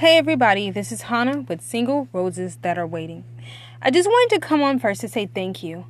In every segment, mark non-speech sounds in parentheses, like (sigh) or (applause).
Hey everybody, this is Hannah with Single Roses That Are Waiting. I just wanted to come on first to say thank you.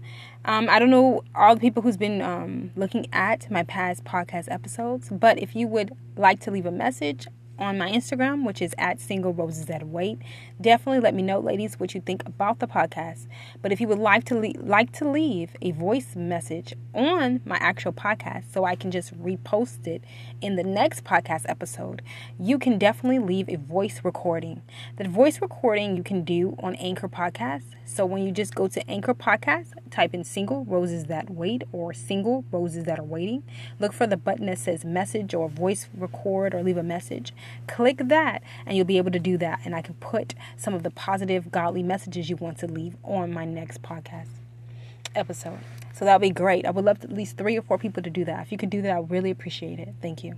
Um, I don't know all the people who's been um, looking at my past podcast episodes, but if you would like to leave a message, on my Instagram, which is at Single Roses That Wait. Definitely let me know, ladies, what you think about the podcast. But if you would like to le- like to leave a voice message on my actual podcast, so I can just repost it in the next podcast episode, you can definitely leave a voice recording. The voice recording you can do on Anchor Podcast. So when you just go to Anchor Podcast, type in Single Roses That Wait or Single Roses That Are Waiting. Look for the button that says message or voice record or leave a message. Click that and you'll be able to do that. And I can put some of the positive, godly messages you want to leave on my next podcast episode. So that would be great. I would love at least three or four people to do that. If you could do that, I really appreciate it. Thank you.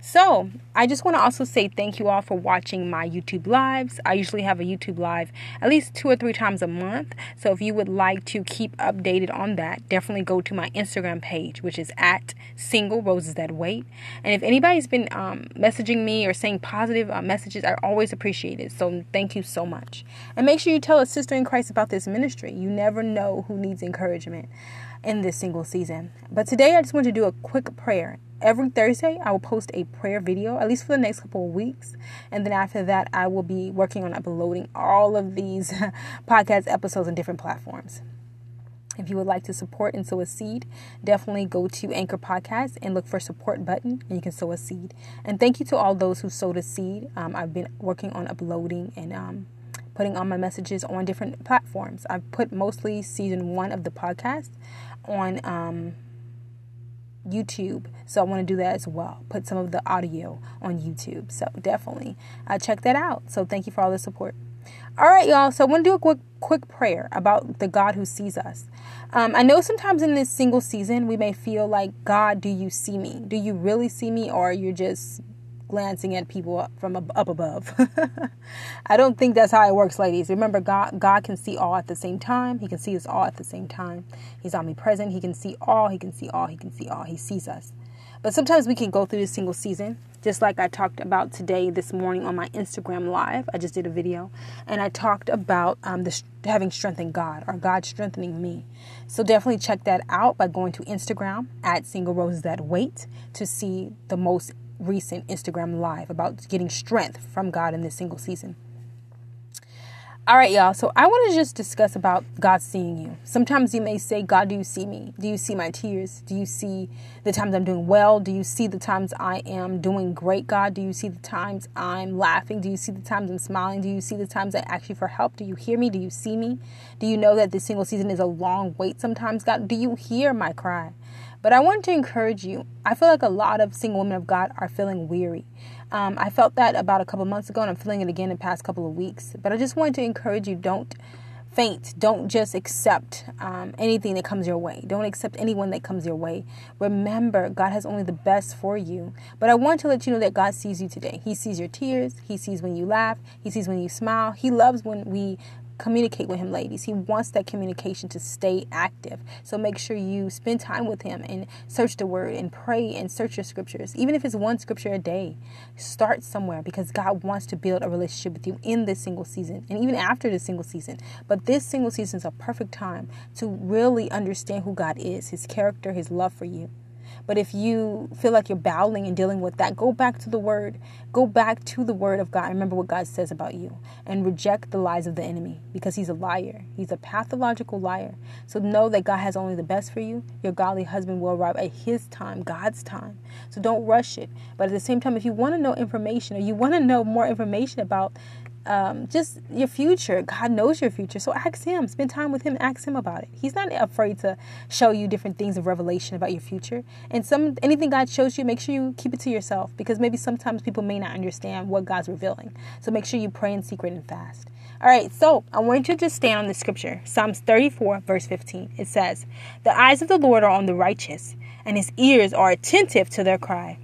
So I just want to also say thank you all for watching my YouTube lives. I usually have a YouTube live at least two or three times a month. So if you would like to keep updated on that, definitely go to my Instagram page, which is at Single Roses That Wait. And if anybody's been um, messaging me or saying positive uh, messages, I always appreciate it. So thank you so much. And make sure you tell a sister in Christ about this ministry. You never know who needs encouragement in this single season. But today I just want to do a quick prayer. Every Thursday, I will post a prayer video, at least for the next couple of weeks. And then after that, I will be working on uploading all of these (laughs) podcast episodes on different platforms. If you would like to support and sow a seed, definitely go to Anchor Podcast and look for support button and you can sow a seed. And thank you to all those who sowed a seed. Um, I've been working on uploading and um, putting all my messages on different platforms. I've put mostly season one of the podcast on um, YouTube. So I want to do that as well. Put some of the audio on YouTube. So definitely uh, check that out. So thank you for all the support. All right, y'all. So I want to do a quick quick prayer about the God who sees us. Um, I know sometimes in this single season we may feel like God, do you see me? Do you really see me, or you're just glancing at people from up above. (laughs) I don't think that's how it works, ladies. Remember, God, God can see all at the same time. He can see us all at the same time. He's omnipresent. He can see all. He can see all. He can see all. He sees us. But sometimes we can go through this single season, just like I talked about today, this morning on my Instagram live. I just did a video, and I talked about um, the, having strength in God or God strengthening me. So definitely check that out by going to Instagram at Single Roses That Wait to see the most recent Instagram live about getting strength from God in this single season. All right, y'all. So I want to just discuss about God seeing you. Sometimes you may say, God, do you see me? Do you see my tears? Do you see the times I'm doing well? Do you see the times I am doing great, God? Do you see the times I'm laughing? Do you see the times I'm smiling? Do you see the times I ask you for help? Do you hear me? Do you see me? Do you know that this single season is a long wait sometimes, God? Do you hear my cry? But I want to encourage you. I feel like a lot of single women of God are feeling weary. Um, I felt that about a couple months ago, and I'm feeling it again in the past couple of weeks. But I just wanted to encourage you don't faint. Don't just accept um, anything that comes your way. Don't accept anyone that comes your way. Remember, God has only the best for you. But I want to let you know that God sees you today. He sees your tears. He sees when you laugh. He sees when you smile. He loves when we communicate with him, ladies. He wants that communication to stay active. So make sure you spend time with him and search the word and pray and search your scriptures. Even if it's one scripture a day, start somewhere because God wants to build a relationship with you in this single season and even after the single season. But this single season is a perfect time to really understand who God is, his character, his love for you. But if you feel like you're battling and dealing with that, go back to the Word. Go back to the Word of God. Remember what God says about you and reject the lies of the enemy because he's a liar. He's a pathological liar. So know that God has only the best for you. Your godly husband will arrive at his time, God's time. So don't rush it. But at the same time, if you want to know information or you want to know more information about um, just your future. God knows your future. So ask Him, spend time with Him, ask Him about it. He's not afraid to show you different things of revelation about your future. And some anything God shows you, make sure you keep it to yourself because maybe sometimes people may not understand what God's revealing. So make sure you pray in secret and fast. All right, so I want you to just stand on the scripture Psalms 34, verse 15. It says, The eyes of the Lord are on the righteous, and his ears are attentive to their cry.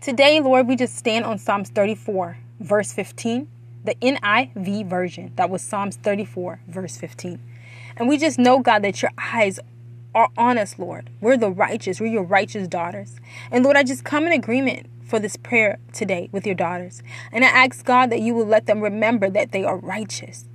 Today, Lord, we just stand on Psalms 34, verse 15, the NIV version. That was Psalms 34, verse 15. And we just know, God, that your eyes are on us, Lord. We're the righteous. We're your righteous daughters. And Lord, I just come in agreement for this prayer today with your daughters. And I ask God that you will let them remember that they are righteous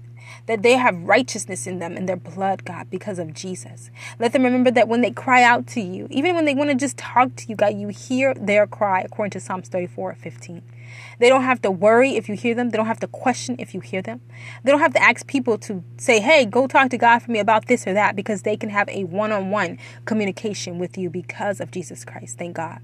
that they have righteousness in them in their blood, God, because of Jesus. Let them remember that when they cry out to you, even when they want to just talk to you, God, you hear their cry, according to Psalms 34 15. They don't have to worry if you hear them. They don't have to question if you hear them. They don't have to ask people to say, hey, go talk to God for me about this or that, because they can have a one on one communication with you because of Jesus Christ. Thank God.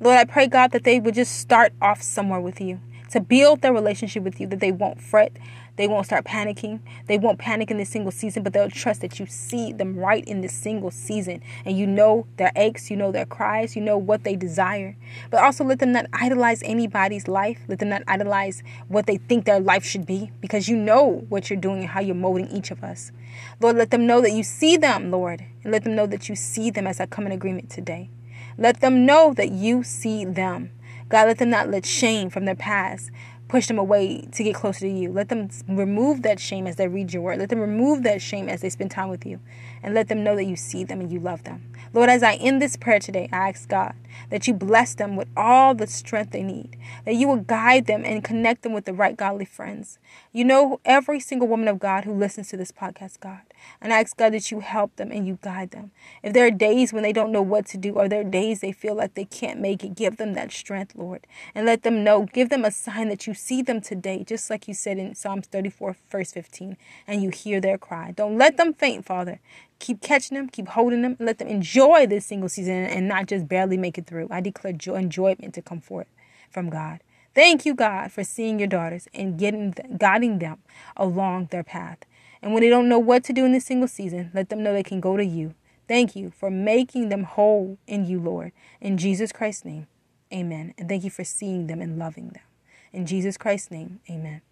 Lord, I pray, God, that they would just start off somewhere with you to build their relationship with you, that they won't fret, they won't start panicking. They won't panic in this single season, but they'll trust that you see them right in this single season and you know their aches, you know their cries, you know what they desire. But also let them not idolize anybody's life. Let them not idolize what they think their life should be because you know what you're doing and how you're molding each of us. Lord, let them know that you see them, Lord, and let them know that you see them as I come in agreement today. Let them know that you see them. God, let them not let shame from their past push them away to get closer to you. Let them remove that shame as they read your word. Let them remove that shame as they spend time with you. And let them know that you see them and you love them. Lord, as I end this prayer today, I ask God that you bless them with all the strength they need, that you will guide them and connect them with the right godly friends. You know every single woman of God who listens to this podcast, God. And I ask God that you help them and you guide them. If there are days when they don't know what to do, or there are days they feel like they can't make it, give them that strength, Lord. And let them know, give them a sign that you see them today, just like you said in Psalms 34, verse 15, and you hear their cry. Don't let them faint, Father. Keep catching them, keep holding them, let them enjoy this single season and not just barely make it through. I declare joy, enjoyment to come forth from God. Thank you, God, for seeing your daughters and getting guiding them along their path. And when they don't know what to do in this single season, let them know they can go to you. Thank you for making them whole in you, Lord. In Jesus Christ's name, amen. And thank you for seeing them and loving them. In Jesus Christ's name, amen.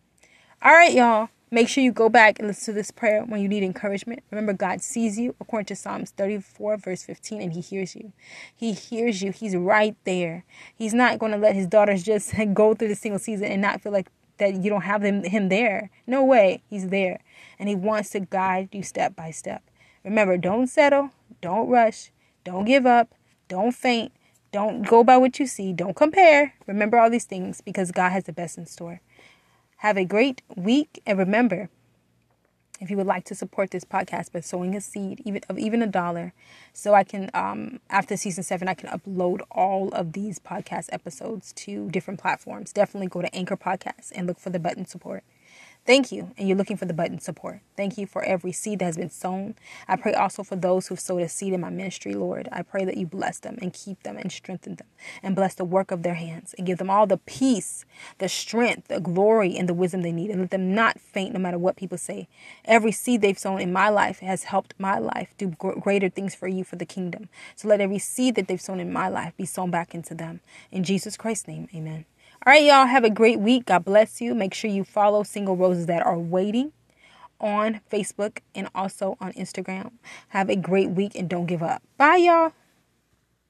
All right, y'all. Make sure you go back and listen to this prayer when you need encouragement. Remember, God sees you, according to Psalms 34, verse 15, and He hears you. He hears you. He's right there. He's not going to let His daughters just (laughs) go through the single season and not feel like that you don't have him, him there. No way. He's there. And He wants to guide you step by step. Remember, don't settle. Don't rush. Don't give up. Don't faint. Don't go by what you see. Don't compare. Remember all these things because God has the best in store. Have a great week. And remember, if you would like to support this podcast by sowing a seed, even of even a dollar, so I can um, after season seven, I can upload all of these podcast episodes to different platforms. Definitely go to Anchor Podcasts and look for the button support. Thank you. And you're looking for the button support. Thank you for every seed that has been sown. I pray also for those who've sowed a seed in my ministry, Lord. I pray that you bless them and keep them and strengthen them and bless the work of their hands and give them all the peace, the strength, the glory, and the wisdom they need. And let them not faint no matter what people say. Every seed they've sown in my life has helped my life do greater things for you for the kingdom. So let every seed that they've sown in my life be sown back into them. In Jesus Christ's name, amen. All right, y'all, have a great week. God bless you. Make sure you follow Single Roses That Are Waiting on Facebook and also on Instagram. Have a great week and don't give up. Bye, y'all.